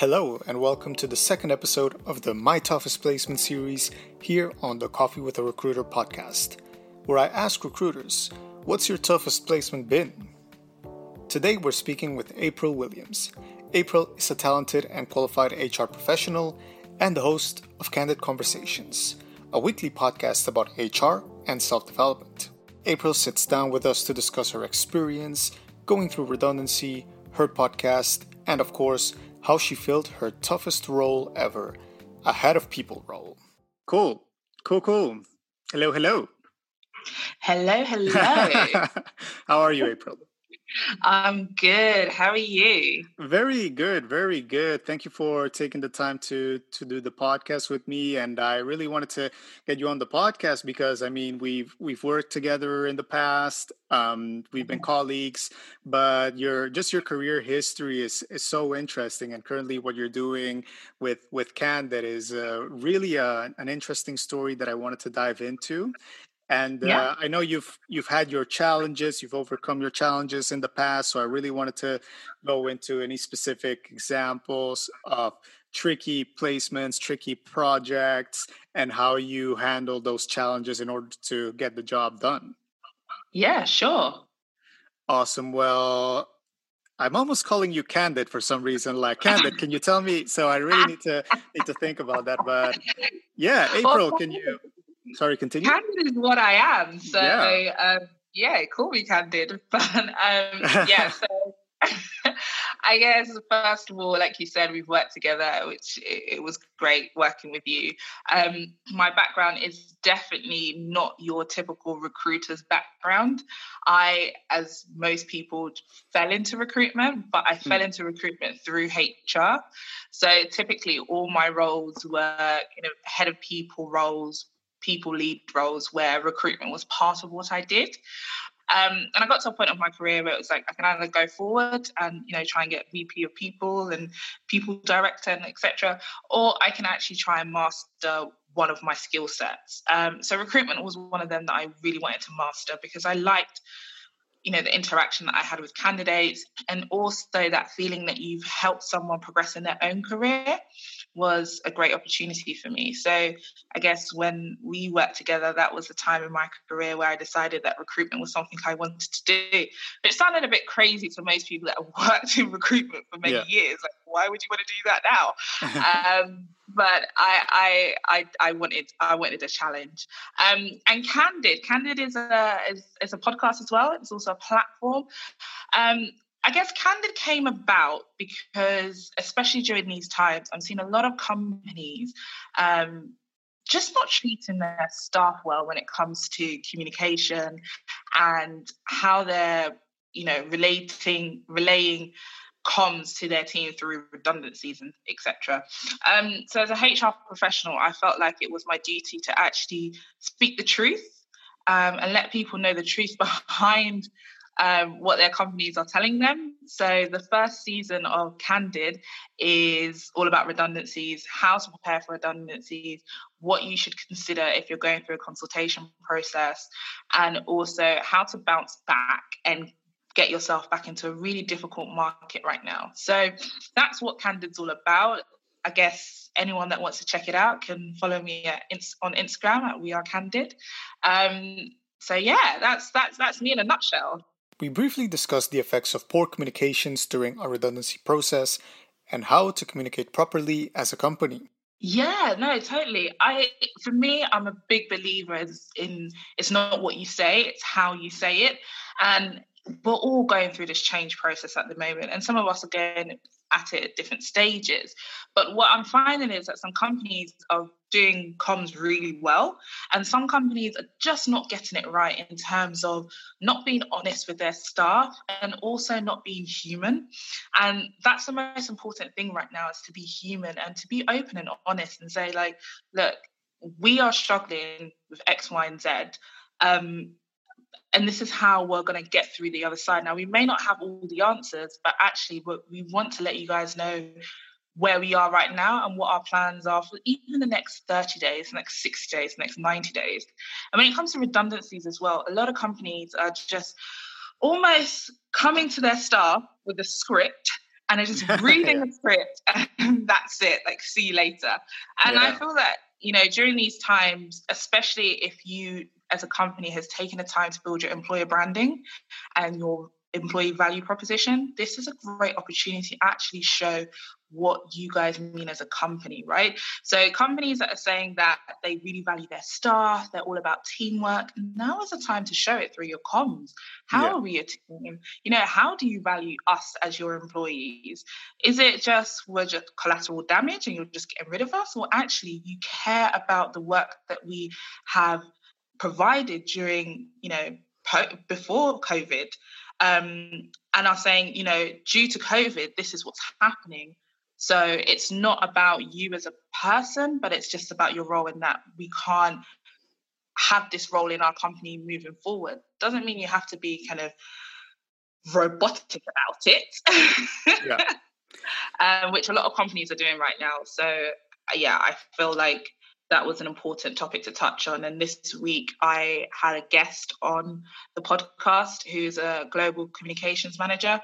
Hello, and welcome to the second episode of the My Toughest Placement series here on the Coffee with a Recruiter podcast, where I ask recruiters, What's your toughest placement been? Today we're speaking with April Williams. April is a talented and qualified HR professional and the host of Candid Conversations, a weekly podcast about HR and self development. April sits down with us to discuss her experience going through redundancy, her podcast, and of course, how she filled her toughest role ever, a head of people role. Cool, cool, cool. Hello, hello. Hello, hello. how are you, April? I'm good. How are you? Very good, very good. Thank you for taking the time to to do the podcast with me. And I really wanted to get you on the podcast because I mean we've we've worked together in the past. Um, we've been mm-hmm. colleagues, but your just your career history is is so interesting. And currently, what you're doing with with Candid that is uh, really a, an interesting story that I wanted to dive into and yeah. uh, i know you've you've had your challenges you've overcome your challenges in the past so i really wanted to go into any specific examples of tricky placements tricky projects and how you handle those challenges in order to get the job done yeah sure awesome well I'm almost calling you candid for some reason. Like candid, can you tell me? So I really need to need to think about that. But yeah, April, can you Sorry, continue. Candid is what I am. So yeah, um, yeah call me candid. But um, yeah, so I guess first of all, like you said, we've worked together, which it, it was great working with you. Um, my background is definitely not your typical recruiter's background. I, as most people, fell into recruitment, but I fell into recruitment through HR. So typically, all my roles were you know head of people roles, people lead roles where recruitment was part of what I did. Um, and I got to a point of my career where it was like I can either go forward and you know try and get VP of people and people director and etc., or I can actually try and master one of my skill sets. Um, so recruitment was one of them that I really wanted to master because I liked you know the interaction that I had with candidates and also that feeling that you've helped someone progress in their own career was a great opportunity for me. So I guess when we worked together, that was the time in my career where I decided that recruitment was something I wanted to do. But it sounded a bit crazy to most people that have worked in recruitment for many yeah. years. Like, why would you want to do that now? um, but I, I, I, I wanted, I wanted a challenge. Um, and Candid, Candid is a is, is a podcast as well. It's also a platform. Um, I guess Candid came about because, especially during these times, I'm seeing a lot of companies um, just not treating their staff well when it comes to communication and how they're, you know, relating, relaying comms to their team through redundancies and etc. Um, so as a HR professional, I felt like it was my duty to actually speak the truth um, and let people know the truth behind um, what their companies are telling them. So the first season of Candid is all about redundancies, how to prepare for redundancies, what you should consider if you're going through a consultation process, and also how to bounce back and get yourself back into a really difficult market right now. So that's what Candid's all about. I guess anyone that wants to check it out can follow me at, on Instagram at We Are Candid. Um, so yeah, that's that's that's me in a nutshell. We briefly discussed the effects of poor communications during a redundancy process and how to communicate properly as a company. Yeah, no, totally. I for me, I'm a big believer in it's not what you say, it's how you say it. And we're all going through this change process at the moment, and some of us are going at it at different stages. But what I'm finding is that some companies are doing comms really well, and some companies are just not getting it right in terms of not being honest with their staff and also not being human. And that's the most important thing right now is to be human and to be open and honest and say, like, look, we are struggling with X, Y, and Z. Um, and this is how we're going to get through the other side. Now, we may not have all the answers, but actually, we want to let you guys know where we are right now and what our plans are for even the next 30 days, the next 60 days, the next 90 days. And when it comes to redundancies as well, a lot of companies are just almost coming to their staff with a script and are just reading the script and that's it. Like, see you later. And yeah. I feel that, you know, during these times, especially if you as a company has taken the time to build your employer branding and your employee value proposition, this is a great opportunity to actually show what you guys mean as a company, right? So companies that are saying that they really value their staff, they're all about teamwork. Now is the time to show it through your comms. How yeah. are we a team? You know, how do you value us as your employees? Is it just we're just collateral damage and you're just getting rid of us, or actually you care about the work that we have provided during, you know, po- before COVID? um, and are saying, you know, due to COVID, this is what's happening. So it's not about you as a person, but it's just about your role in that we can't have this role in our company moving forward. Doesn't mean you have to be kind of robotic about it. yeah. um, which a lot of companies are doing right now. So yeah, I feel like that was an important topic to touch on. And this week, I had a guest on the podcast who's a global communications manager,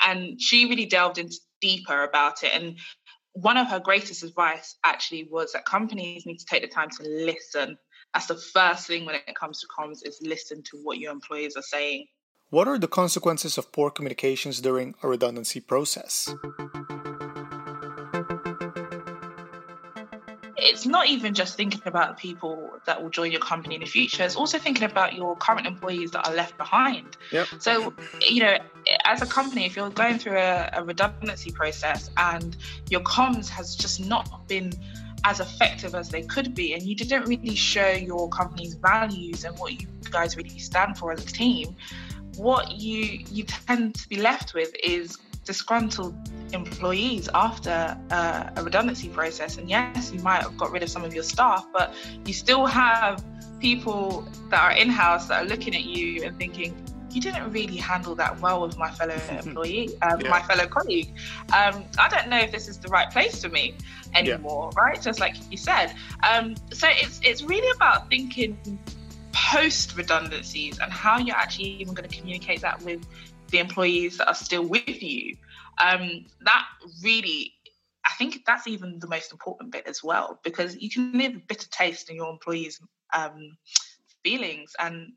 and she really delved into deeper about it. And one of her greatest advice actually was that companies need to take the time to listen. That's the first thing when it comes to comms is listen to what your employees are saying. What are the consequences of poor communications during a redundancy process? It's not even just thinking about the people that will join your company in the future it's also thinking about your current employees that are left behind yep. so you know as a company if you're going through a, a redundancy process and your comms has just not been as effective as they could be and you didn't really show your company's values and what you guys really stand for as a team what you you tend to be left with is disgruntled employees after uh, a redundancy process. And yes, you might have got rid of some of your staff, but you still have people that are in house that are looking at you and thinking, you didn't really handle that well with my fellow employee, um, yeah. my fellow colleague. Um, I don't know if this is the right place for me anymore, yeah. right? Just like you said. Um, so it's it's really about thinking post redundancies and how you're actually even going to communicate that with the employees that are still with you. Um, that really, I think that's even the most important bit as well, because you can leave a bitter taste in your employees' um, feelings. And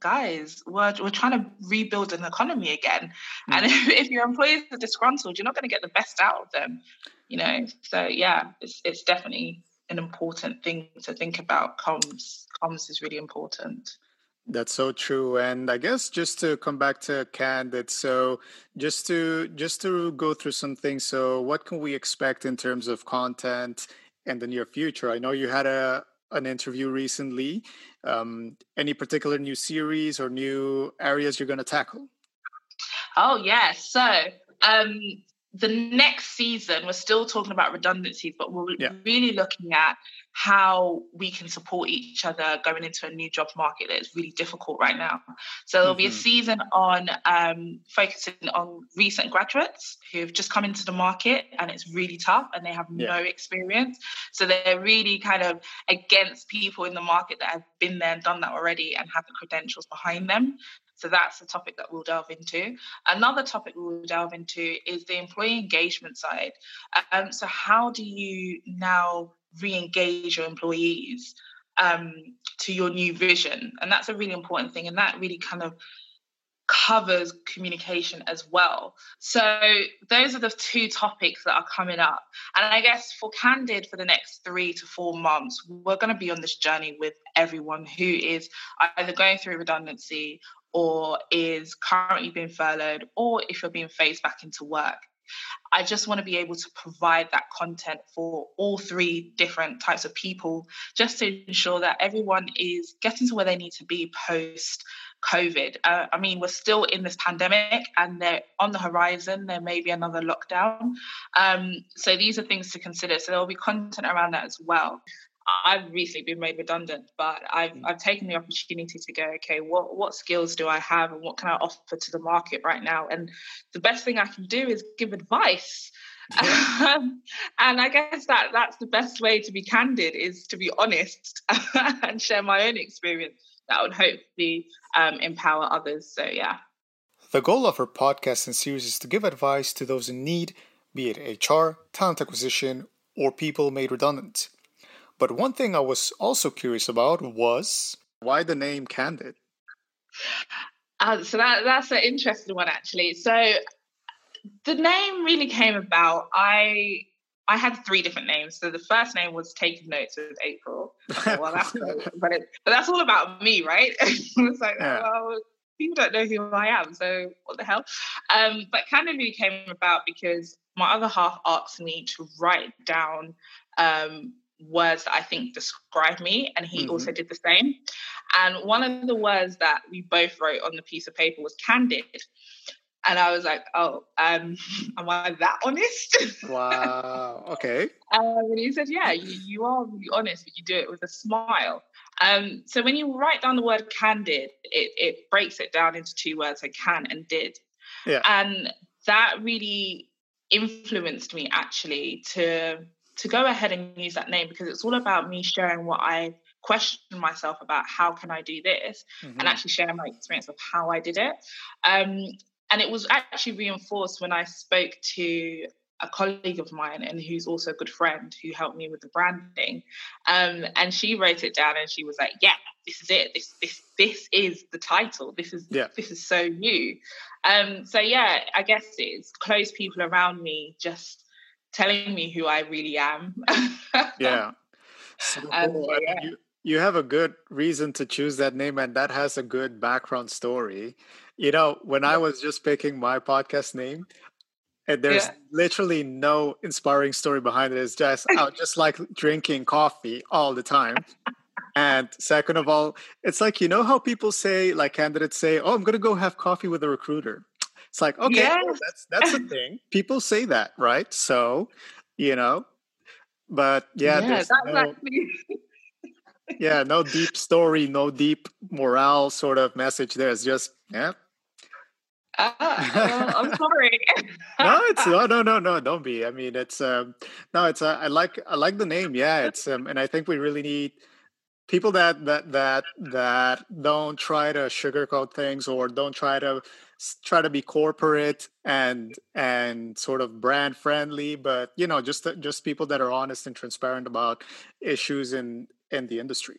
guys, we're, we're trying to rebuild an economy again. Mm. And if, if your employees are disgruntled, you're not going to get the best out of them, you know? So, yeah, it's, it's definitely an important thing to think about. Comms, comms is really important. That's so true. And I guess just to come back to Candid, so just to just to go through some things. So what can we expect in terms of content in the near future? I know you had a an interview recently. Um, any particular new series or new areas you're going to tackle? Oh yeah. So um, the next season, we're still talking about redundancies, but we're yeah. really looking at how we can support each other going into a new job market that is really difficult right now. So there'll mm-hmm. be a mm-hmm. season on um, focusing on recent graduates who've just come into the market and it's really tough and they have yeah. no experience. So they're really kind of against people in the market that have been there and done that already and have the credentials behind them. So that's the topic that we'll delve into. Another topic we'll delve into is the employee engagement side. Um, so how do you now re-engage your employees um, to your new vision? And that's a really important thing. And that really kind of covers communication as well. So those are the two topics that are coming up. And I guess for Candid for the next three to four months, we're going to be on this journey with everyone who is either going through redundancy or is currently being furloughed, or if you're being phased back into work. I just want to be able to provide that content for all three different types of people, just to ensure that everyone is getting to where they need to be post COVID. Uh, I mean, we're still in this pandemic and they're on the horizon. There may be another lockdown. Um, so these are things to consider. So there will be content around that as well. I've recently been made redundant, but I've mm. I've taken the opportunity to go, okay, what what skills do I have and what can I offer to the market right now? And the best thing I can do is give advice. Yeah. Um, and I guess that that's the best way to be candid is to be honest and share my own experience. That would hopefully um, empower others. So yeah. The goal of her podcast and series is to give advice to those in need, be it HR, talent acquisition, or people made redundant. But one thing I was also curious about was why the name Candid? Uh, so that that's an interesting one actually. So the name really came about. I I had three different names. So the first name was taking notes with April. well, that's but it, but that's all about me, right? it's like, yeah. well, people don't know who I am, so what the hell? Um, but Candid really came about because my other half asked me to write down um, words that I think describe me, and he mm-hmm. also did the same. And one of the words that we both wrote on the piece of paper was candid. And I was like, oh, um, am I that honest? Wow. Okay. um, and he said, yeah, you, you are really honest, but you do it with a smile. Um, so when you write down the word candid, it, it breaks it down into two words, so can and did. Yeah. And that really influenced me actually to to go ahead and use that name because it's all about me sharing what I question myself about how can I do this mm-hmm. and actually sharing my experience of how I did it. Um, and it was actually reinforced when I spoke to a colleague of mine and who's also a good friend who helped me with the branding. Um, and she wrote it down and she was like, Yeah, this is it. This this this is the title. This is yeah. this is so new. Um, so yeah, I guess it's close people around me just telling me who I really am. yeah. So, um, yeah. You, you have a good reason to choose that name, and that has a good background story. You know, when I was just picking my podcast name, and there's yeah. literally no inspiring story behind it. It's just I just like drinking coffee all the time. and second of all, it's like you know how people say, like candidates say, "Oh, I'm gonna go have coffee with a recruiter." It's like, okay, yes. well, that's that's a thing. People say that, right? So, you know, but yeah, yeah no, yeah, no deep story, no deep morale sort of message there. It's just, yeah. Uh, I'm sorry. no, it's no, no, no, no. Don't be. I mean, it's um, no, it's. Uh, I like, I like the name. Yeah, it's um, and I think we really need people that that that that don't try to sugarcoat things or don't try to try to be corporate and and sort of brand friendly but you know just just people that are honest and transparent about issues in in the industry.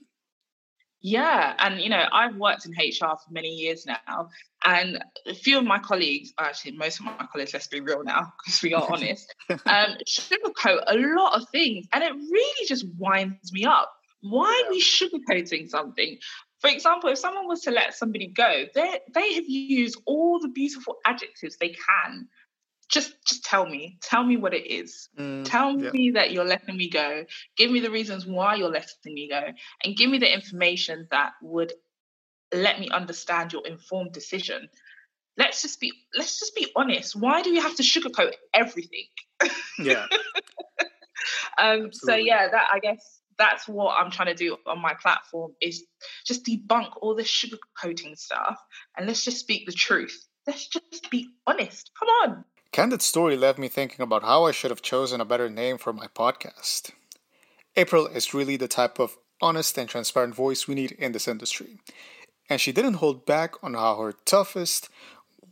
Yeah and you know i've worked in hr for many years now and a few of my colleagues actually most of my colleagues let's be real now because we are honest um sugarcoat a lot of things and it really just winds me up why are we sugarcoating something for example, if someone was to let somebody go, they they have used all the beautiful adjectives they can. Just just tell me. Tell me what it is. Mm, tell yeah. me that you're letting me go. Give me the reasons why you're letting me go. And give me the information that would let me understand your informed decision. Let's just be let's just be honest. Why do we have to sugarcoat everything? Yeah. um so yeah, that I guess that's what I'm trying to do on my platform is just debunk all this sugarcoating stuff and let's just speak the truth. Let's just be honest. Come on. Candid story left me thinking about how I should have chosen a better name for my podcast. April is really the type of honest and transparent voice we need in this industry. And she didn't hold back on how her toughest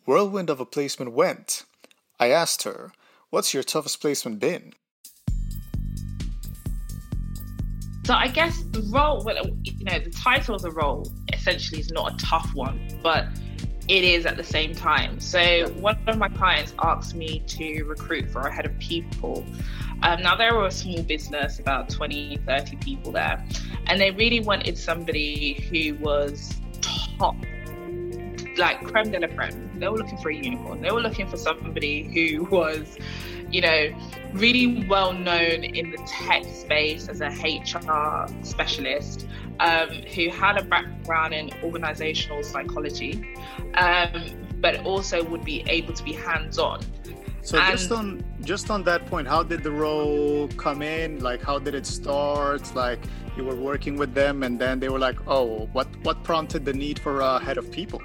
whirlwind of a placement went. I asked her, What's your toughest placement been? So I guess the role, well, you know, the title of the role essentially is not a tough one, but it is at the same time. So one of my clients asked me to recruit for a head of people. Um, now they were a small business, about 20, 30 people there, and they really wanted somebody who was top, like creme de la creme. They were looking for a unicorn. They were looking for somebody who was you know, really well known in the tech space as a HR specialist um, who had a background in organizational psychology, um, but also would be able to be hands on. So and just on just on that point, how did the role come in? Like, how did it start? Like, you were working with them, and then they were like, "Oh, what what prompted the need for a head of people?"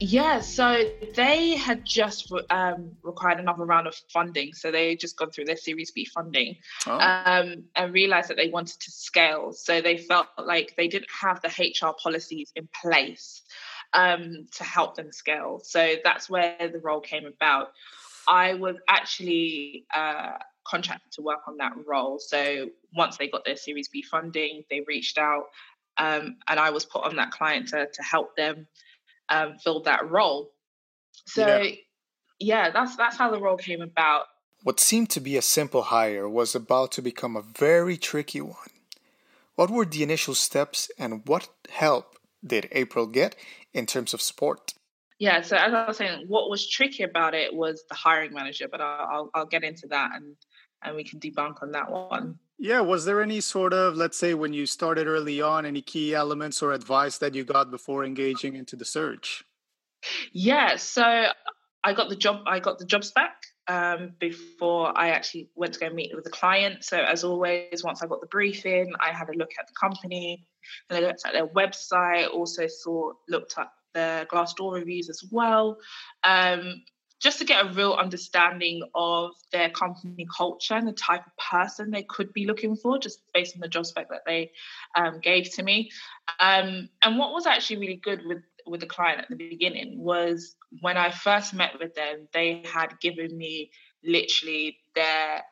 Yeah, so they had just um, required another round of funding. So they just gone through their Series B funding oh. um, and realized that they wanted to scale. So they felt like they didn't have the HR policies in place. um, to help them scale. So that's where the role came about. I was actually uh, contracted to work on that role. So once they got their Series B funding, they reached out, um, and I was put on that client to, to help them um, fill that role. So yeah. yeah, that's that's how the role came about. What seemed to be a simple hire was about to become a very tricky one. What were the initial steps and what help did April get in terms of support? Yeah, so as I was saying, what was tricky about it was the hiring manager, but I'll, I'll, I'll get into that and, and we can debunk on that one. Yeah, was there any sort of, let's say, when you started early on, any key elements or advice that you got before engaging into the search? Yeah, so I got the job. I got the job spec um, before I actually went to go meet with the client. So as always, once I got the briefing, I had a look at the company and I looked at their website. Also saw looked at their Glassdoor reviews as well. Um, just to get a real understanding of their company culture and the type of person they could be looking for, just based on the job spec that they um, gave to me. Um, and what was actually really good with with the client at the beginning was when I first met with them, they had given me literally their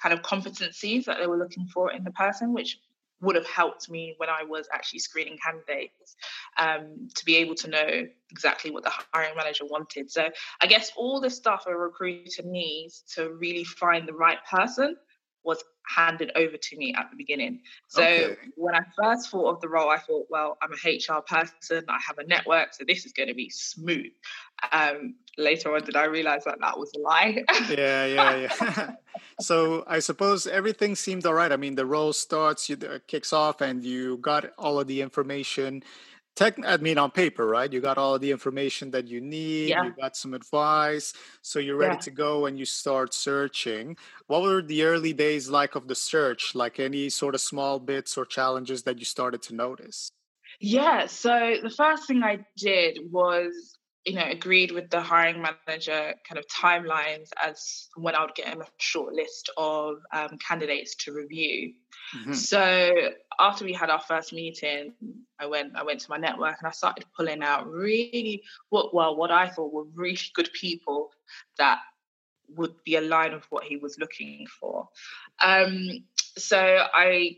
kind of competencies that they were looking for in the person, which would have helped me when I was actually screening candidates um, to be able to know exactly what the hiring manager wanted. So I guess all the stuff a recruiter needs to really find the right person was handed over to me at the beginning. So okay. when I first thought of the role, I thought, well, I'm a HR person, I have a network, so this is going to be smooth. Um, later on, did I realize that that was a lie? yeah, yeah, yeah. so I suppose everything seemed all right. I mean, the role starts, you, uh, kicks off, and you got all of the information tech i mean on paper right you got all the information that you need yeah. you got some advice so you're ready yeah. to go and you start searching what were the early days like of the search like any sort of small bits or challenges that you started to notice yeah so the first thing i did was you know, agreed with the hiring manager kind of timelines as when I would get him a short list of um, candidates to review. Mm-hmm. So after we had our first meeting, I went I went to my network and I started pulling out really what well what I thought were really good people that would be aligned with what he was looking for. Um, so I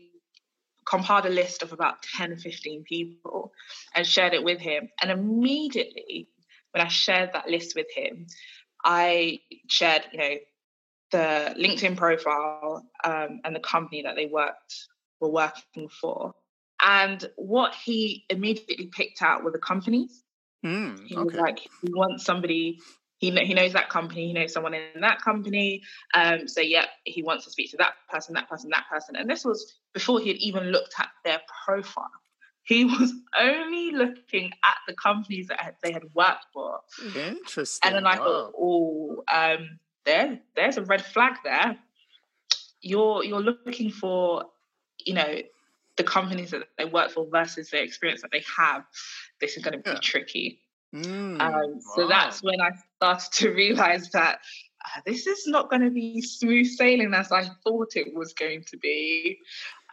compiled a list of about 10 15 people and shared it with him and immediately when I shared that list with him, I shared, you know, the LinkedIn profile um, and the company that they worked were working for. And what he immediately picked out were the companies. Mm, he was like, he wants somebody. He he knows that company. He knows someone in that company. Um, so yeah, he wants to speak to that person, that person, that person. And this was before he had even looked at their profile. He was only looking at the companies that they had worked for. Interesting. And then I wow. thought, oh, um, there, there's a red flag there. You're you're looking for, you know, the companies that they work for versus the experience that they have. This is going to be yeah. tricky. Mm, um, so wow. that's when I started to realize that uh, this is not going to be smooth sailing as I thought it was going to be.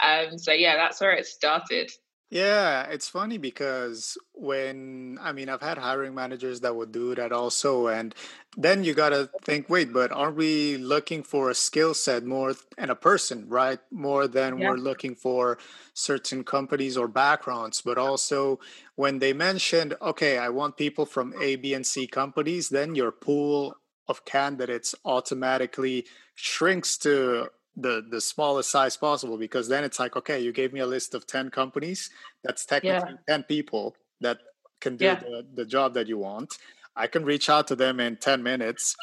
Um, so yeah, that's where it started. Yeah, it's funny because when I mean I've had hiring managers that would do that also and then you got to think wait but aren't we looking for a skill set more and a person right more than yeah. we're looking for certain companies or backgrounds but also when they mentioned okay I want people from A B and C companies then your pool of candidates automatically shrinks to the the smallest size possible because then it's like okay you gave me a list of 10 companies that's technically yeah. 10 people that can do yeah. the, the job that you want i can reach out to them in 10 minutes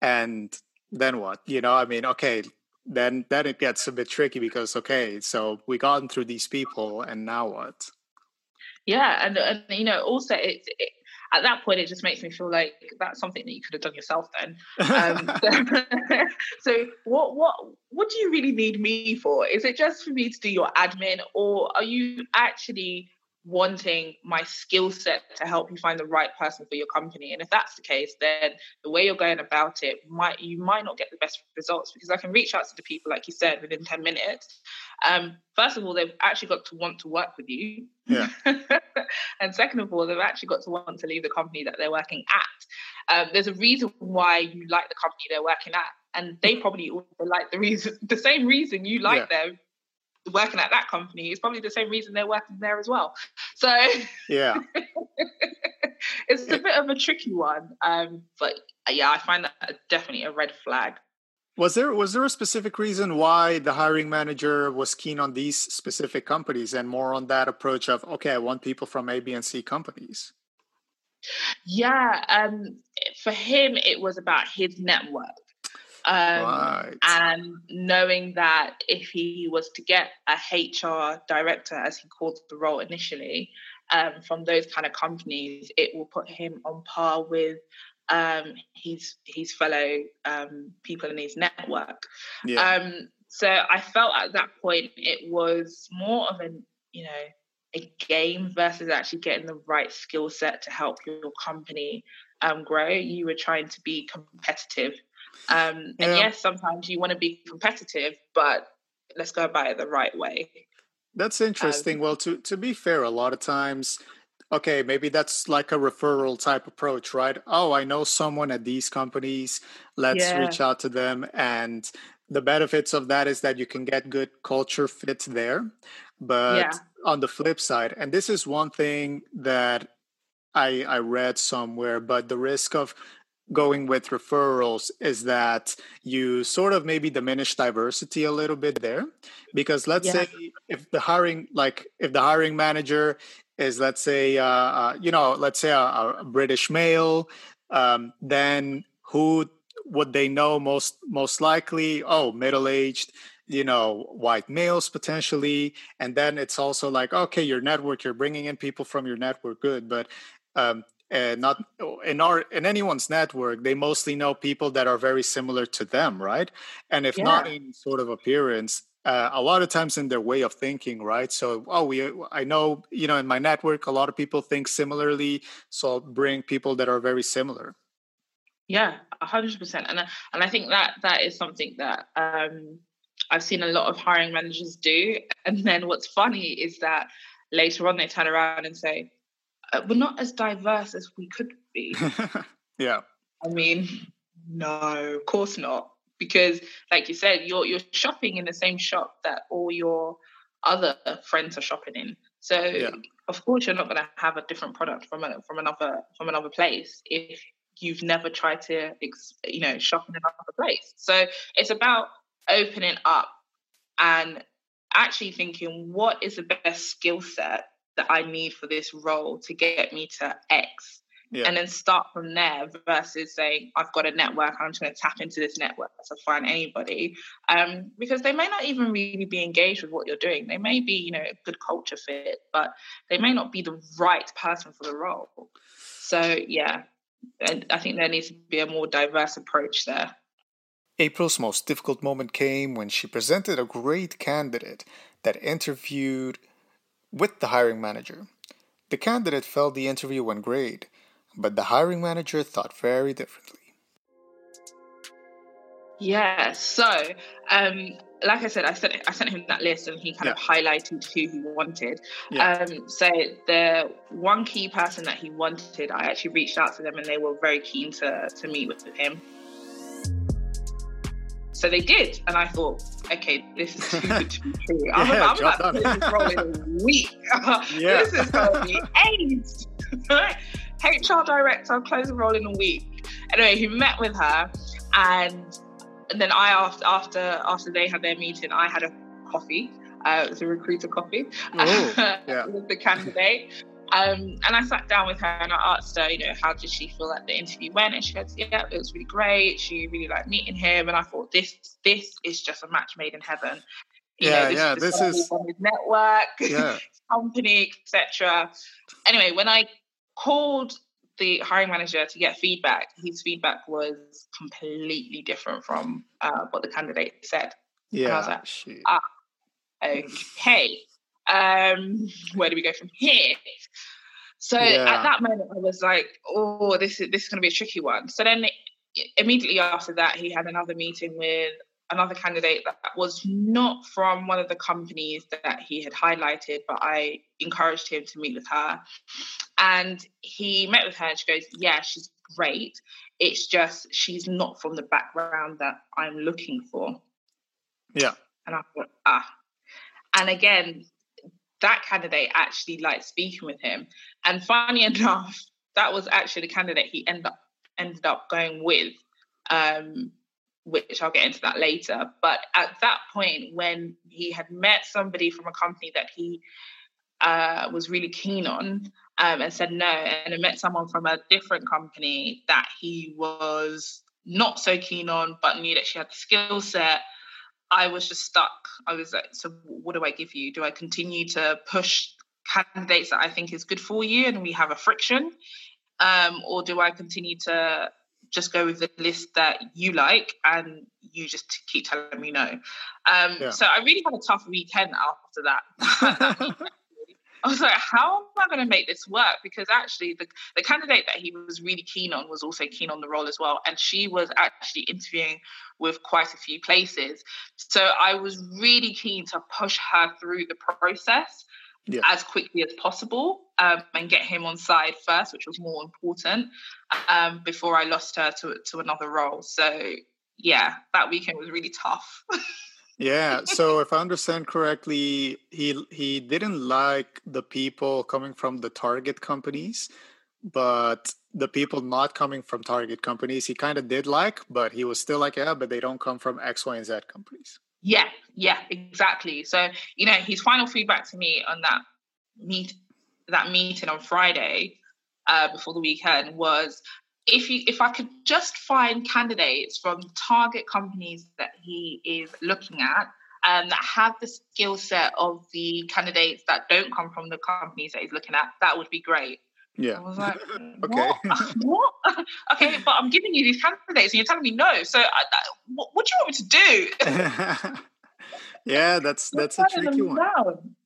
and then what you know i mean okay then then it gets a bit tricky because okay so we gotten through these people and now what yeah and, and you know also it, it at that point, it just makes me feel like that's something that you could have done yourself then. Um, so, so, what what what do you really need me for? Is it just for me to do your admin, or are you actually wanting my skill set to help you find the right person for your company. And if that's the case, then the way you're going about it might you might not get the best results because I can reach out to the people, like you said, within 10 minutes. Um, first of all, they've actually got to want to work with you. Yeah. and second of all, they've actually got to want to leave the company that they're working at. Um, there's a reason why you like the company they're working at. And they probably also like the reason the same reason you like yeah. them working at that company is probably the same reason they're working there as well. So yeah, it's a bit of a tricky one. Um, but yeah, I find that definitely a red flag. Was there was there a specific reason why the hiring manager was keen on these specific companies and more on that approach of okay, I want people from A, B, and C companies? Yeah, um, for him, it was about his network. Um, right. And knowing that if he was to get a HR director, as he called the role initially, um, from those kind of companies, it will put him on par with um, his his fellow um, people in his network. Yeah. Um, so I felt at that point it was more of an you know a game versus actually getting the right skill set to help your company um, grow. You were trying to be competitive um, yeah. And yes, sometimes you want to be competitive, but let's go about it the right way. That's interesting. Um, well, to to be fair, a lot of times, okay, maybe that's like a referral type approach, right? Oh, I know someone at these companies. Let's yeah. reach out to them. And the benefits of that is that you can get good culture fit there. But yeah. on the flip side, and this is one thing that I I read somewhere, but the risk of going with referrals is that you sort of maybe diminish diversity a little bit there because let's yeah. say if the hiring like if the hiring manager is let's say uh, uh, you know let's say a, a british male um, then who would they know most most likely? Oh middle aged you know white males potentially. And then it's also like okay your network you're bringing in people from your network good. But um, and not in our in anyone's network they mostly know people that are very similar to them right? And if yeah. not in sort of appearance uh, a lot of times in their way of thinking right? So oh we i know you know in my network a lot of people think similarly so i'll bring people that are very similar. Yeah 100% and and i think that that is something that um i've seen a lot of hiring managers do. And then what's funny is that later on they turn around and say Uh, we're not as diverse as we could be. yeah. I mean, no, of course not. Because, like you said, you're you're shopping in the same shop that all your other friends are shopping in. So, yeah. of course, you're not going to have a different product from a, from another from another place if you've never tried to, you know, shop in another place. So, it's about opening up and actually thinking, what is the best skill set that I need for this role to get me to X. Yeah. And then start from there versus saying, I've got a network, I'm just going to tap into this network to find anybody. Um, because they may not even really be engaged with what you're doing. They may be, you know, a good culture fit, but they may not be the right person for the role. So, yeah, and I think there needs to be a more diverse approach there. April's most difficult moment came when she presented a great candidate that interviewed with the hiring manager. The candidate felt the interview went great, but the hiring manager thought very differently. Yeah, so um, like I said, I sent I sent him that list, and he kind yeah. of highlighted who he wanted. Yeah. Um, so the one key person that he wanted, I actually reached out to them, and they were very keen to to meet with him. So they did, and I thought, okay, this is too good to be true. I'm, yeah, I'm about to this role in a week. yeah. this is going to be AIDS. HR director, close the role in a week. Anyway, he met with her, and and then I after after after they had their meeting, I had a coffee. Uh, it was a recruiter coffee Ooh, yeah. with the candidate. Um, and I sat down with her and I asked her, you know, how did she feel that the interview went? And she said, yeah, it was really great. She really liked meeting him. And I thought, this this is just a match made in heaven. You yeah, know, this yeah, is this is network, yeah. company, etc. Anyway, when I called the hiring manager to get feedback, his feedback was completely different from uh, what the candidate said. Yeah, and I was like, ah, okay. Um, where do we go from here? So yeah. at that moment, I was like, "Oh, this is this is going to be a tricky one." So then, immediately after that, he had another meeting with another candidate that was not from one of the companies that he had highlighted, but I encouraged him to meet with her. And he met with her and she goes, Yeah, she's great. It's just she's not from the background that I'm looking for. Yeah. And I thought, ah. And again, that candidate actually liked speaking with him. And funny enough, that was actually the candidate he ended up ended up going with. Um, which I'll get into that later. But at that point, when he had met somebody from a company that he uh, was really keen on um, and said no, and met someone from a different company that he was not so keen on, but knew that she had the skill set. I was just stuck. I was like, so what do I give you? Do I continue to push candidates that I think is good for you and we have a friction? Um, or do I continue to just go with the list that you like and you just keep telling me no. Um, yeah. So I really had a tough weekend after that. I was like, how am I going to make this work? Because actually, the, the candidate that he was really keen on was also keen on the role as well. And she was actually interviewing with quite a few places. So I was really keen to push her through the process yeah. as quickly as possible um, and get him on side first, which was more important um, before I lost her to, to another role. So, yeah, that weekend was really tough. yeah. So, if I understand correctly, he he didn't like the people coming from the target companies, but the people not coming from target companies, he kind of did like, but he was still like, yeah, but they don't come from X, Y, and Z companies. Yeah, yeah, exactly. So, you know, his final feedback to me on that meet that meeting on Friday uh, before the weekend was if you if I could just find candidates from target companies that he is looking at and um, that have the skill set of the candidates that don't come from the companies that he's looking at, that would be great. Yeah. I was like, okay. What? okay, but I'm giving you these candidates and you're telling me no. So I, I, what, what, do you want me to do? yeah, that's that's a tricky one. Down?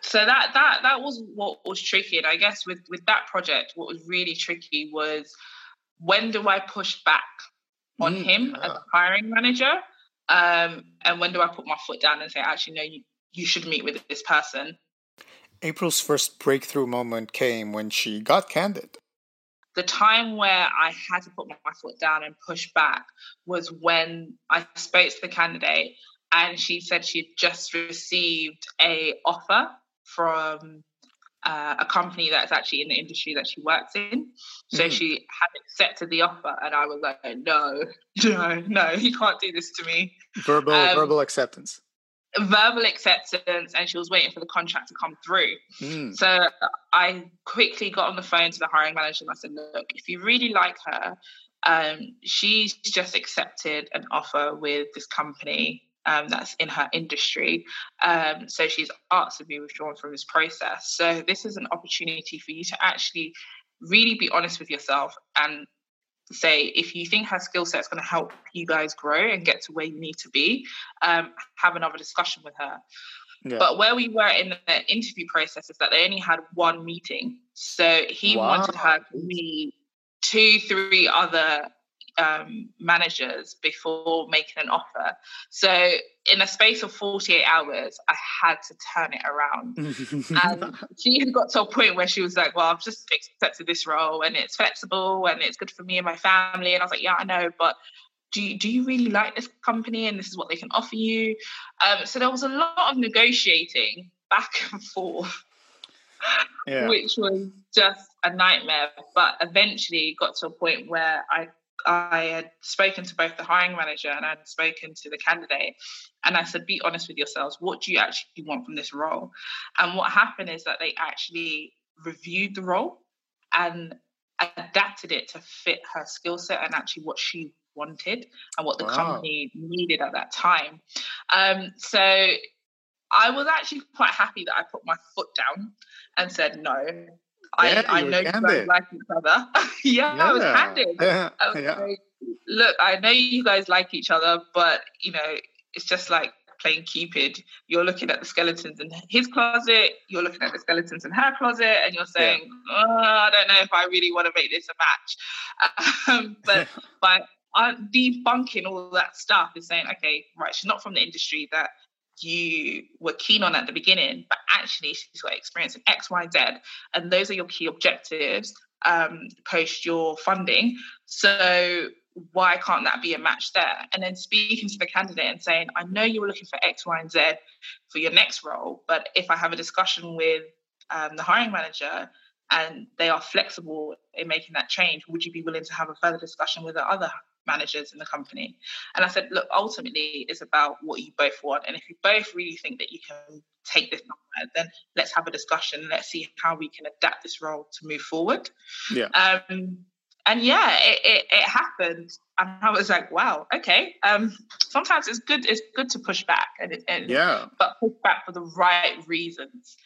So that that that was what was tricky. And I guess with with that project, what was really tricky was when do I push back on mm, him yeah. as a hiring manager? Um, and when do I put my foot down and say, actually, no, you, you should meet with this person? April's first breakthrough moment came when she got candid. The time where I had to put my foot down and push back was when I spoke to the candidate and she said she'd just received a offer from uh, a company that's actually in the industry that she works in. So mm-hmm. she had accepted the offer, and I was like, "No, no, no, you can't do this to me." Verbal, um, verbal acceptance verbal acceptance and she was waiting for the contract to come through. Mm. So I quickly got on the phone to the hiring manager and I said, look, if you really like her, um, she's just accepted an offer with this company um, that's in her industry. Um, so she's asked to be withdrawn from this process. So this is an opportunity for you to actually really be honest with yourself and say if you think her skill set is going to help you guys grow and get to where you need to be um, have another discussion with her yeah. but where we were in the interview process is that they only had one meeting so he wow. wanted her to meet two three other um, managers before making an offer. So in a space of 48 hours, I had to turn it around. and she had got to a point where she was like, well, I've just accepted this role and it's flexible and it's good for me and my family. And I was like, yeah, I know, but do you, do you really like this company and this is what they can offer you? Um, so there was a lot of negotiating back and forth. Yeah. which was just a nightmare. But eventually got to a point where I I had spoken to both the hiring manager and I had spoken to the candidate. And I said, be honest with yourselves. What do you actually want from this role? And what happened is that they actually reviewed the role and adapted it to fit her skill set and actually what she wanted and what the wow. company needed at that time. Um, so I was actually quite happy that I put my foot down and said, no, yeah, I, I know you guys like each other. yeah, yeah, I was candid. Yeah, was yeah. Like, Look, I know you guys like each other, but you know, it's just like playing Cupid. You're looking at the skeletons in his closet, you're looking at the skeletons in her closet, and you're saying, yeah. oh, I don't know if I really want to make this a match. Um, but by uh, debunking all that stuff is saying, okay, right, she's not from the industry that you were keen on at the beginning, but actually she's got experience in X, Y, Z, and those are your key objectives um, post your funding. So why can't that be a match there? And then speaking to the candidate and saying, I know you were looking for X, Y, and Z for your next role, but if I have a discussion with um, the hiring manager and they are flexible in making that change, would you be willing to have a further discussion with the other managers in the company? And I said, look, ultimately, it's about what you both want. And if you both really think that you can take this number, then let's have a discussion. Let's see how we can adapt this role to move forward. Yeah. Um, and yeah, it, it, it, happened, and I was like, wow, okay. Um, sometimes it's good. It's good to push back, and, and yeah, but push back for the right reasons.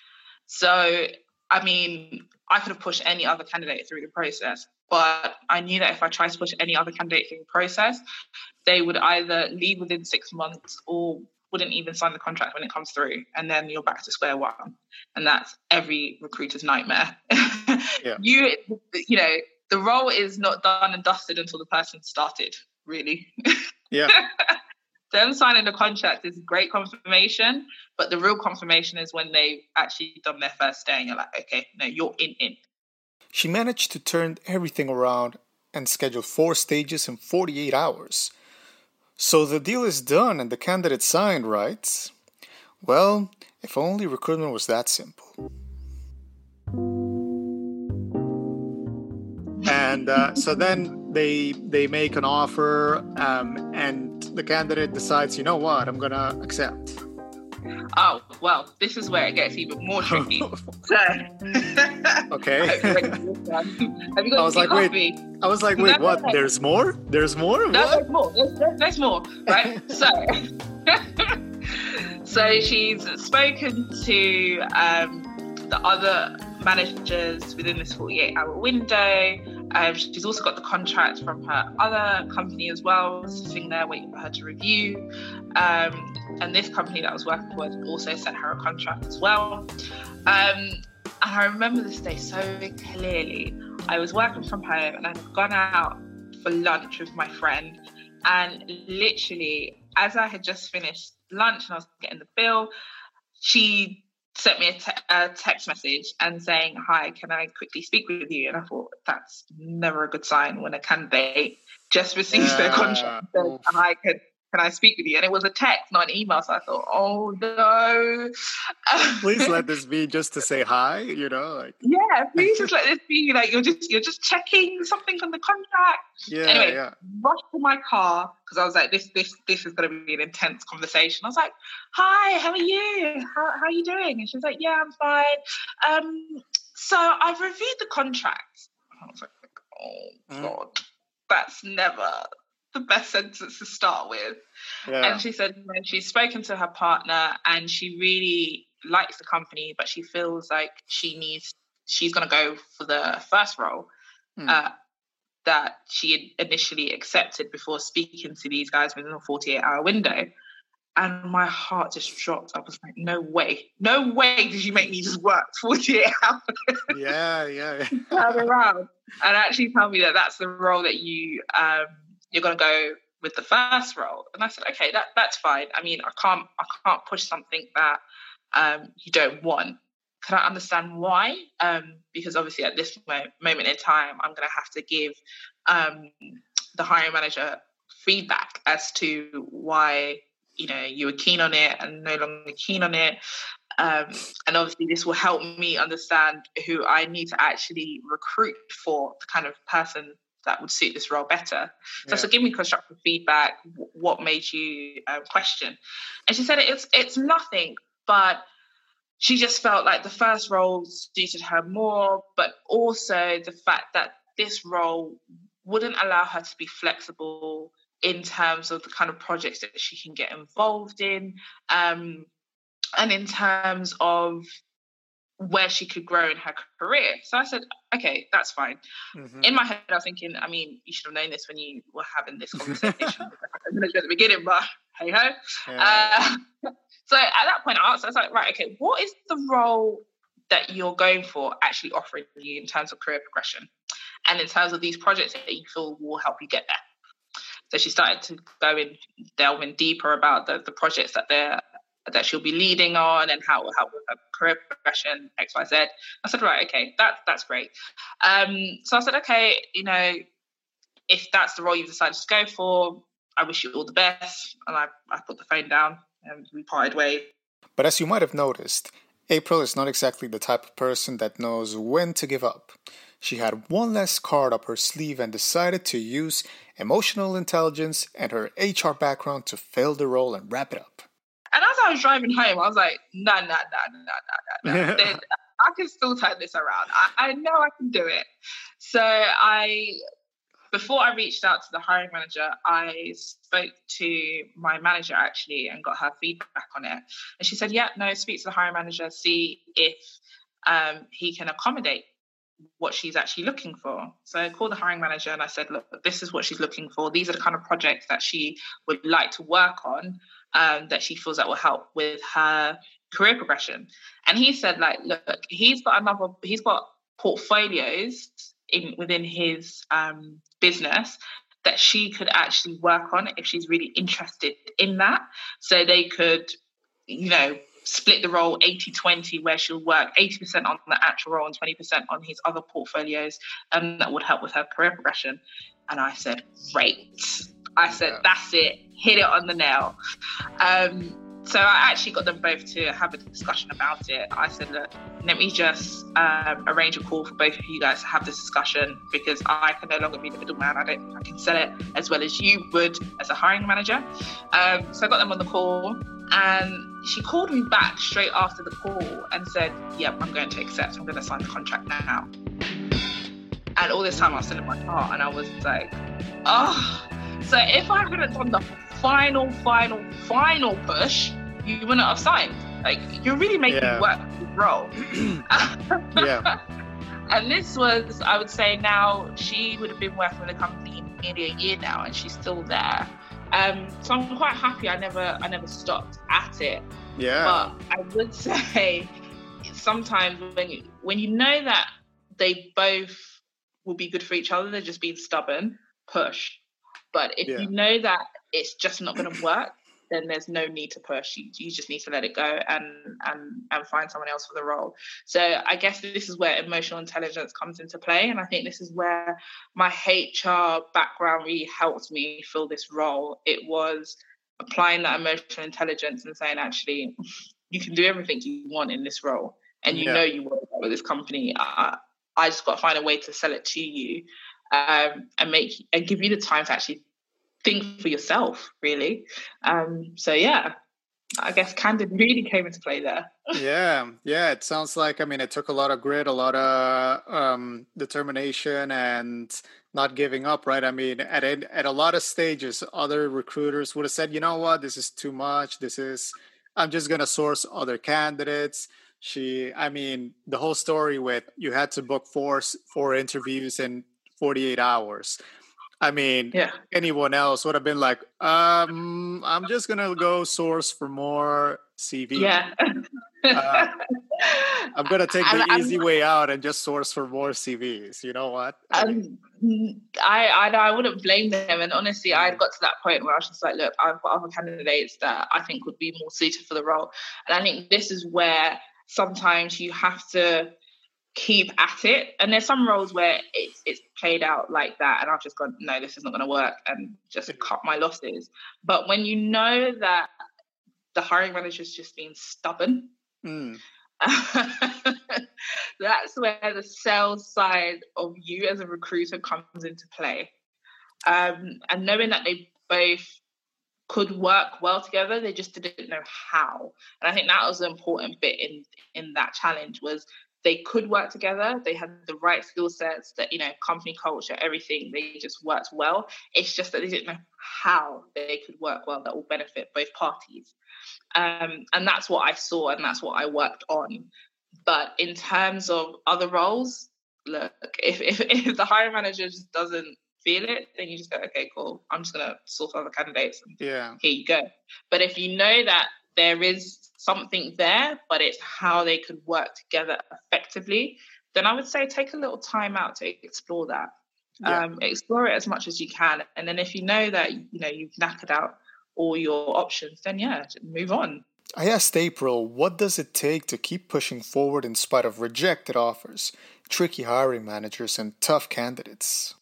So, I mean, I could have pushed any other candidate through the process, but I knew that if I tried to push any other candidate through the process, they would either leave within six months or wouldn't even sign the contract when it comes through, and then you're back to square one, and that's every recruiter's nightmare. yeah. You, you know the role is not done and dusted until the person started, really. Yeah. Them signing the contract is great confirmation, but the real confirmation is when they've actually done their first day and you're like, okay, no, you're in in. She managed to turn everything around and schedule four stages in 48 hours. So the deal is done and the candidate signed, right? Well, if only recruitment was that simple. and uh, so then they they make an offer um, and the candidate decides you know what i'm gonna accept oh well this is where it gets even more tricky. Okay. Have you got i was like coffee? wait i was like wait no, what? no, no. there's more? There's more? No, there's more. There's, there's more right? So so she's spoken to um, the other managers within this 48 hour window. Um, she's also got the contract from her other company as well, sitting there waiting for her to review. Um, and this company that I was working with also sent her a contract as well. Um, and I remember this day so clearly. I was working from home and I'd gone out for lunch with my friend. And literally, as I had just finished lunch and I was getting the bill, she sent me a, te- a, text message and saying, Hi, can I quickly speak with you? And I thought, that's never a good sign when a candidate just receives yeah. their contract and says, Hi, can, I speak with you? And it was a text, not an email. So I thought, oh no. please let this be just to say hi, you know, like Yeah, please just let this be like you're just you're just checking something on the contract. Yeah. Anyway, yeah. rushed to my car because I was like, this this this is gonna be an intense conversation. I was like, Hi, how are you? How how are you doing? And she was like, Yeah, I'm fine. Um, so I've reviewed the contract. I was like, Oh mm. God, that's never the best sentence to start with. Yeah. And she said when she's spoken to her partner and she really likes the company, but she feels like she needs, she's going to go for the first role mm. uh, that she had initially accepted before speaking to these guys within a 48 hour window. And my heart just dropped. I was like, no way, no way did you make me just work 48 hours. Yeah, yeah. Turn around and actually tell me that that's the role that you um, you're going to go with the first role. And i said okay that that's fine. I mean i can't i can't push something that um, you don't want. Can i understand why? Um, because obviously at this mo- moment in time i'm going to have to give um, the hiring manager feedback as to why you know you were keen on it and no longer keen on it. Um, and obviously this will help me understand who i need to actually recruit for the kind of person that would suit this role better. So, yeah. so give me constructive feedback. What made you uh, question? And she said it's it's nothing, but she just felt like the first role suited her more, but also the fact that this role wouldn't allow her to be flexible in terms of the kind of projects that she can get involved in, um, and in terms of where she could grow in her career. So I said, okay, that's fine. Mm-hmm. In my head, I was thinking, I mean, you should have known this when you were having this conversation at the beginning, but hey ho. Yeah. Uh, so at that point, I asked, I was like, right, okay, what is the role that you're going for actually offering you in terms of career progression and in terms of these projects that you feel will help you get there? So she started to go in, delving deeper about the, the projects that they're that she'll be leading on and how with her career progression, X, Y, Z. I said, right, okay, that, that's great. Um, so I said, okay, you know, if that's the role you've decided to go for, I wish you all the best. And I, I put the phone down and we parted ways. But as you might have noticed, April is not exactly the type of person that knows when to give up. She had one less card up her sleeve and decided to use emotional intelligence and her HR background to fill the role and wrap it up. I was driving home, I was like, nah, nah, nah, nah, nah, nah. nah. I can still turn this around. I, I know I can do it. So I, before I reached out to the hiring manager, I spoke to my manager actually and got her feedback on it. And she said, yeah, no, speak to the hiring manager, see if um, he can accommodate what she's actually looking for. So I called the hiring manager and I said, look, this is what she's looking for. These are the kind of projects that she would like to work on um, that she feels that will help with her career progression. And he said, like, look, he's got another, he's got portfolios in within his um, business that she could actually work on if she's really interested in that. So they could, you know, split the role 80 20, where she'll work 80% on the actual role and 20% on his other portfolios. And that would help with her career progression. And I said, great. I said, yeah. that's it, hit it on the nail. Um, so I actually got them both to have a discussion about it. I said, look, let me just um, arrange a call for both of you guys to have this discussion because I can no longer be the middleman. I don't think I can sell it as well as you would as a hiring manager. Um, so I got them on the call and she called me back straight after the call and said, yep, I'm going to accept. I'm going to sign the contract now. And all this time I was still in my car and I was like, oh, so if I hadn't done the final, final, final push, you wouldn't have signed. Like you're really making yeah. work role. yeah. And this was, I would say, now she would have been working with the company nearly a year now, and she's still there. Um, so I'm quite happy. I never, I never stopped at it. Yeah. But I would say sometimes when you, when you know that they both will be good for each other, they're just being stubborn. Push but if yeah. you know that it's just not going to work, then there's no need to push. You, you just need to let it go and and and find someone else for the role. So I guess this is where emotional intelligence comes into play, and I think this is where my HR background really helped me fill this role. It was applying that emotional intelligence and saying, actually, you can do everything you want in this role, and you yeah. know you want with this company. I, I just got to find a way to sell it to you um, and make and give you the time to actually think for yourself, really. Um, so yeah, I guess Candid really came into play there. yeah, yeah. It sounds like I mean it took a lot of grit, a lot of um, determination, and not giving up. Right? I mean, at at a lot of stages, other recruiters would have said, "You know what? This is too much. This is. I'm just gonna source other candidates." She, I mean, the whole story with you had to book four four interviews in 48 hours. I mean, yeah. anyone else would have been like, um, I'm just gonna go source for more CV. Yeah. uh, I'm gonna take the I'm, easy I'm, way out and just source for more CVs. You know what? I, mean, I, I, I wouldn't blame them. And honestly, I got to that point where I was just like, look, I've got other candidates that I think would be more suited for the role. And I think this is where sometimes you have to keep at it. And there's some roles where it's it's played out like that, and I've just gone, no, this is not going to work, and just cut my losses. But when you know that the hiring manager's just being stubborn, mm. that's where the sales side of you as a recruiter comes into play. Um, and knowing that they both could work well together they just didn't know how and i think that was an important bit in in that challenge was they could work together. They had the right skill sets, that you know, company culture, everything. They just worked well. It's just that they didn't know how they could work well that will benefit both parties. Um, and that's what I saw, and that's what I worked on But in terms of other roles, look, if, if, if the hiring manager just doesn't feel it, then you just go, okay, cool. I'm just gonna source other candidates. yeah. Here you go. But if you know that there is something there, but it's how they could work together effectively, then I would say take a little time out to explore that. Yeah. Um, explore it as much as you can, and then if you know that you know you've knackered out all your options, then yeah, move on. I asked April, what does it take to keep pushing forward in spite of rejected offers, tricky hiring managers, and tough candidates?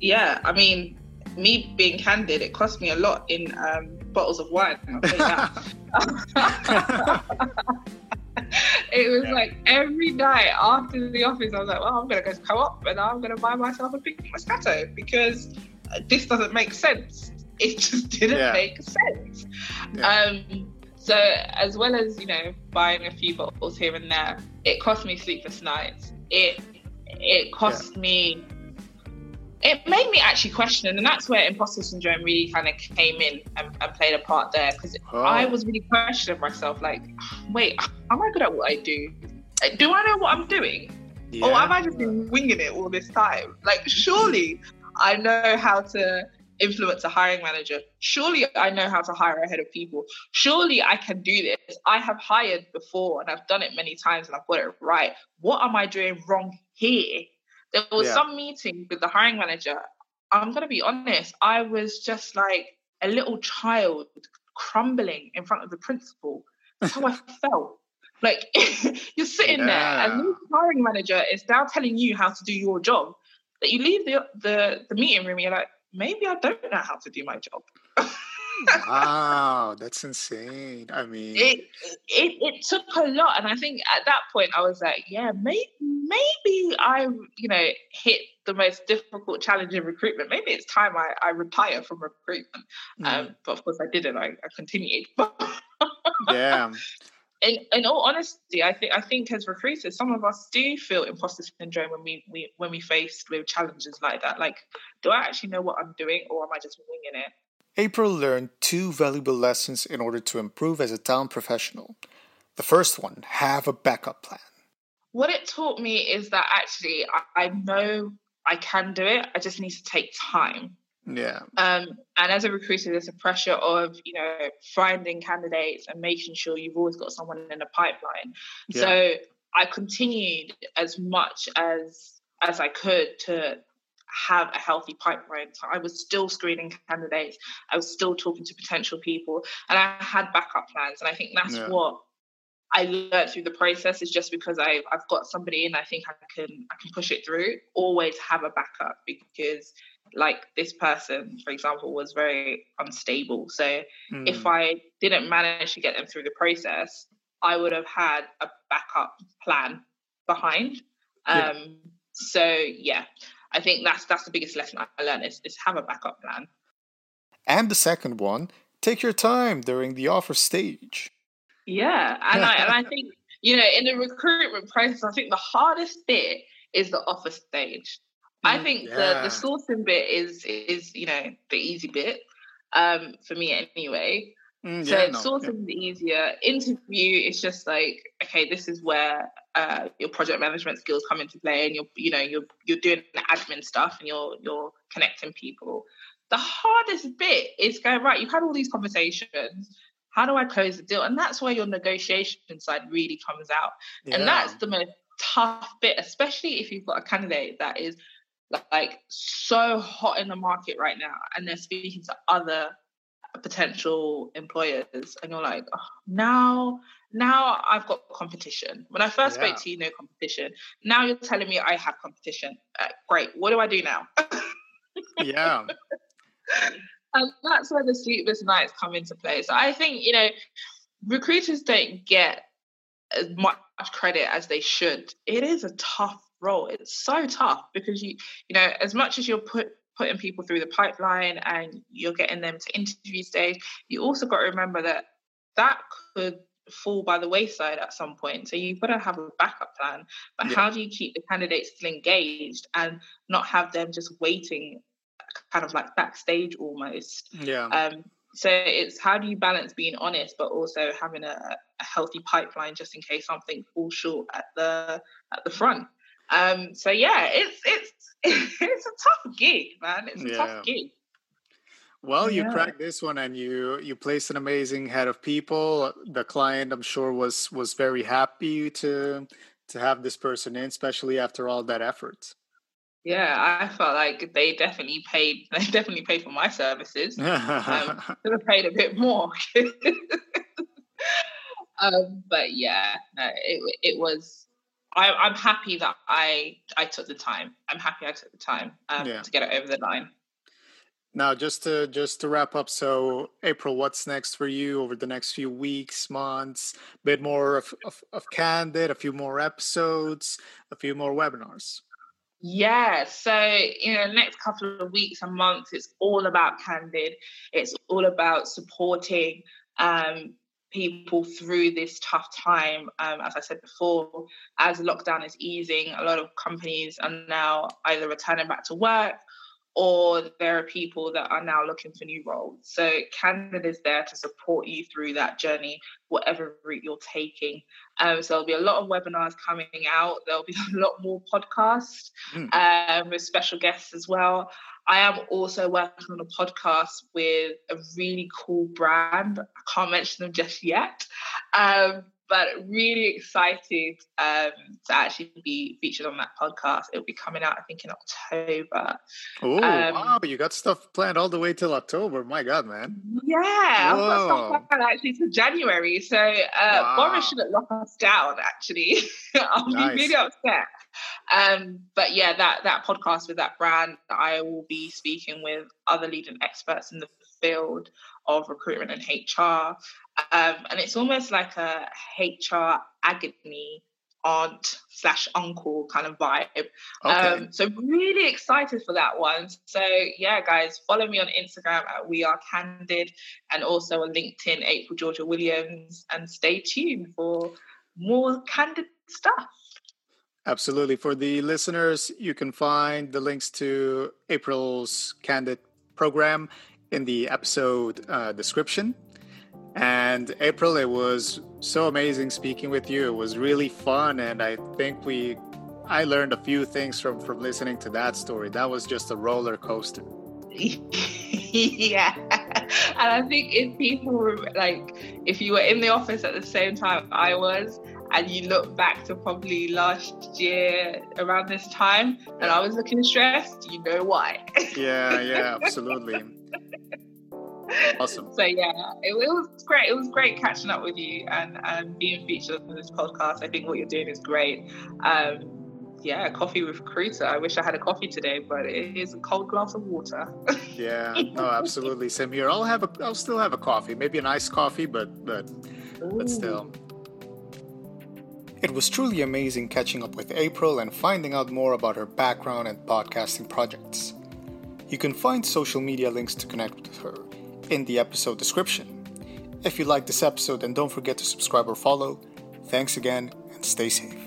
Yeah, I mean, me being candid, it cost me a lot in um, bottles of wine. it was yeah. like every night after the office, I was like, well, I'm going to go to co op and I'm going to buy myself a big Moscato because this doesn't make sense. It just didn't yeah. make sense. Yeah. Um, so, as well as, you know, buying a few bottles here and there, it cost me sleepless nights. It it cost me it made me actually question, and that's where imposter syndrome really kind of came in and, and played a part there because oh. I was really questioning myself, like, wait, am I good at what I do? Do I know what I'm doing? Yeah. Or have I just been winging it all this time? Like, surely I know how to influence a hiring manager. Surely I know how to hire a head of people. Surely I can do this. I have hired before and I've done it many times and I've got it right. What am I doing wrong here? There was yeah. some meeting with the hiring manager. I'm going to be honest, I was just like a little child crumbling in front of the principal. That's how I felt. Like you're sitting yeah. there, and the hiring manager is now telling you how to do your job. That you leave the the, the meeting room, you're like, maybe I don't know how to do my job. Wow, that's insane. I mean, it, it it took a lot, and I think at that point I was like, yeah, maybe maybe I you know hit the most difficult challenge in recruitment. Maybe it's time I, I retire from recruitment. Mm. Um, but of course I didn't. I, I continued. yeah. In, in all honesty, I think I think as recruiters, some of us do feel imposter syndrome when we, we when we faced with challenges like that. Like, do I actually know what I'm doing, or am I just winging it? April learned two valuable lessons in order to improve as a talent professional. The first one have a backup plan. What it taught me is that actually I, I know I can do it, I just need to take time. Yeah. Um, and as a recruiter, there's a pressure of you know finding candidates and making sure you've always got someone in the pipeline. Yeah. So I continued as much as as I could to have a healthy pipeline. So I was still screening candidates. I was still talking to potential people, and I had backup plans. And I think that's yeah. what I learned through the process. Is just because I I've got somebody and I think I can I can push it through. Always have a backup because like this person, for example, was very unstable. So mm. if I didn't manage to get them through the process, I would have had a backup plan behind. Um, yeah. So yeah, I think that's that's the biggest lesson I learned is, is have a backup plan. And the second one, take your time during the offer stage. Yeah, and I and I think you know in the recruitment process, I think the hardest bit is the offer stage. I mm, think yeah. the the sourcing bit is is you know the easy bit um, for me anyway. Mm, so yeah, no, sourcing yeah. easier. Interview is just like okay, this is where uh, your project management skills come into play, and you're you know you're you're doing the admin stuff, and you're you're connecting people. The hardest bit is going right. You've had all these conversations. How do I close the deal? And that's where your negotiation side really comes out. Yeah. And that's the most tough bit, especially if you've got a candidate that is like so hot in the market right now, and they're speaking to other potential employers and you're like oh, now now i've got competition. When i first yeah. spoke to you no competition. Now you're telling me i have competition. Uh, great. What do i do now? Yeah. And that's where the sleepless nights come into play. So i think you know recruiters don't get as much credit as they should. It is a tough role. It's so tough because you you know as much as you're put putting people through the pipeline and you're getting them to interview stage, you also got to remember that that could fall by the wayside at some point. So you've got to have a backup plan. But yeah. how do you keep the candidates still engaged and not have them just waiting kind of like backstage almost? Yeah. Um, so it's how do you balance being honest but also having a, a healthy pipeline just in case something falls short at the at the front um so yeah it's it's it's a tough gig man it's a yeah. tough gig well, you yeah. cracked this one, and you you placed an amazing head of people. The client, I'm sure, was was very happy to to have this person in, especially after all that effort. Yeah, I felt like they definitely paid. They definitely paid for my services. um, could have paid a bit more. um, but yeah, no, it it was. I, am happy that I I took the time. I'm happy I took the time um, yeah. to get it over the line. Now, just to just to wrap up, so April, what's next for you over the next few weeks, months? A bit more of, of, of Candid, a few more episodes, a few more webinars. Yeah, so in the next couple of weeks and months, it's all about Candid. It's all about supporting um, people through this tough time. Um, as I said before, as lockdown is easing, a lot of companies are now either returning back to work or there are people that are now looking for new roles. So Candid is there to support you through that journey, whatever route you're taking. Um, so there'll be a lot of webinars coming out. There'll be a lot more podcasts mm. um, with special guests as well. I am also working on a podcast with a really cool brand. I can't mention them just yet. Um, but really excited um, to actually be featured on that podcast. It'll be coming out, I think, in October. Oh, um, wow! You got stuff planned all the way till October. My God, man! Yeah, I've got stuff planned actually to January. So uh, wow. Boris shouldn't lock us down. Actually, I'll nice. be really upset. Um, but yeah, that that podcast with that brand, I will be speaking with other leading experts in the field of recruitment and HR. Um, and it's almost like a HR agony aunt slash uncle kind of vibe. Okay. Um, so really excited for that one. So yeah, guys, follow me on Instagram at We Are Candid and also on LinkedIn, April Georgia Williams, and stay tuned for more candid stuff. Absolutely. For the listeners, you can find the links to April's Candid program in the episode uh, description. And April, it was so amazing speaking with you. It was really fun, and I think we, I learned a few things from from listening to that story. That was just a roller coaster. yeah, and I think if people were like, if you were in the office at the same time I was, and you look back to probably last year around this time, and I was looking stressed, you know why. yeah, yeah, absolutely awesome. So yeah, it, it, was great. It was great catching up with you and, and being featured on this podcast. I think what you're doing is great. Um, yeah, coffee with recruiter. I wish I had a coffee today, but it is a cold glass of water. yeah, no, absolutely. Same here. I'll have a. I'll still have a coffee. Maybe an iced coffee, but but Ooh. but still. It was truly amazing catching up with April and finding out more about her background and podcasting projects. You can find social media links to connect with her in the episode description. If you like this episode, then don't forget to subscribe or follow. Thanks again, and stay safe.